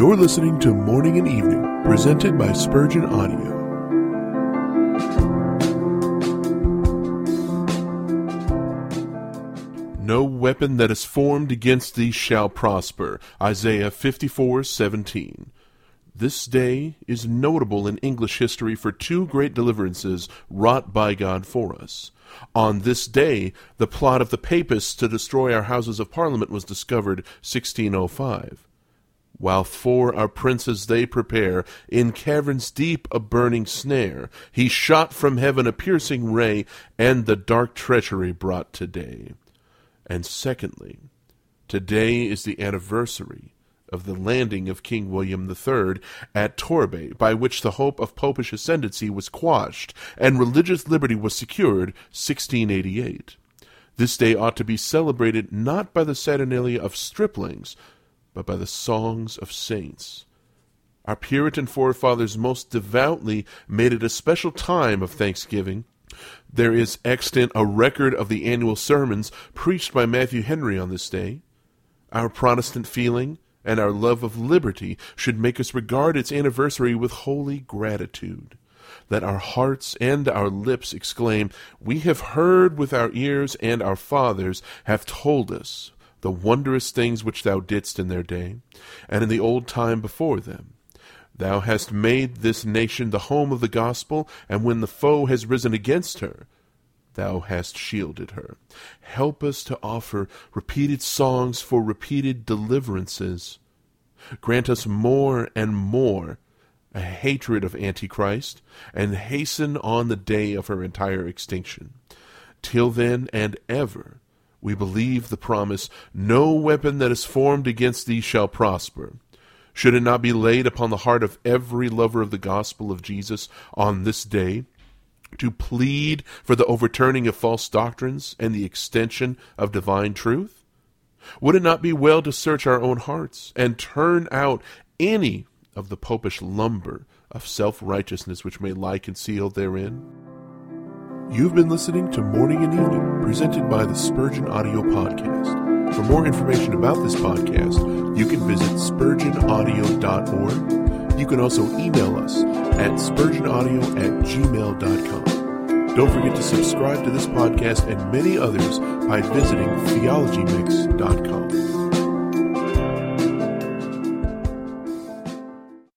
You're listening to Morning and Evening, presented by Spurgeon Audio. No weapon that is formed against thee shall prosper. Isaiah 54:17. This day is notable in English history for two great deliverances wrought by God for us. On this day, the plot of the Papists to destroy our Houses of Parliament was discovered 1605. While for our princes they prepare, in caverns deep a burning snare, he shot from heaven a piercing ray, and the dark treachery brought to day. And secondly, today is the anniversary of the landing of King William III at Torbay, by which the hope of popish ascendancy was quashed, and religious liberty was secured, 1688. This day ought to be celebrated not by the saturnalia of striplings, but by the songs of saints. Our Puritan forefathers most devoutly made it a special time of thanksgiving. There is extant a record of the annual sermons preached by Matthew Henry on this day. Our Protestant feeling and our love of liberty should make us regard its anniversary with holy gratitude. Let our hearts and our lips exclaim, We have heard with our ears, and our fathers have told us the wondrous things which thou didst in their day, and in the old time before them. Thou hast made this nation the home of the gospel, and when the foe has risen against her, thou hast shielded her. Help us to offer repeated songs for repeated deliverances. Grant us more and more a hatred of Antichrist, and hasten on the day of her entire extinction. Till then and ever, we believe the promise, No weapon that is formed against thee shall prosper. Should it not be laid upon the heart of every lover of the gospel of Jesus on this day to plead for the overturning of false doctrines and the extension of divine truth? Would it not be well to search our own hearts and turn out any of the popish lumber of self righteousness which may lie concealed therein? You've been listening to Morning and Evening, presented by the Spurgeon Audio Podcast. For more information about this podcast, you can visit spurgeonaudio.org. You can also email us at spurgeonaudio at gmail.com. Don't forget to subscribe to this podcast and many others by visiting theologymix.com.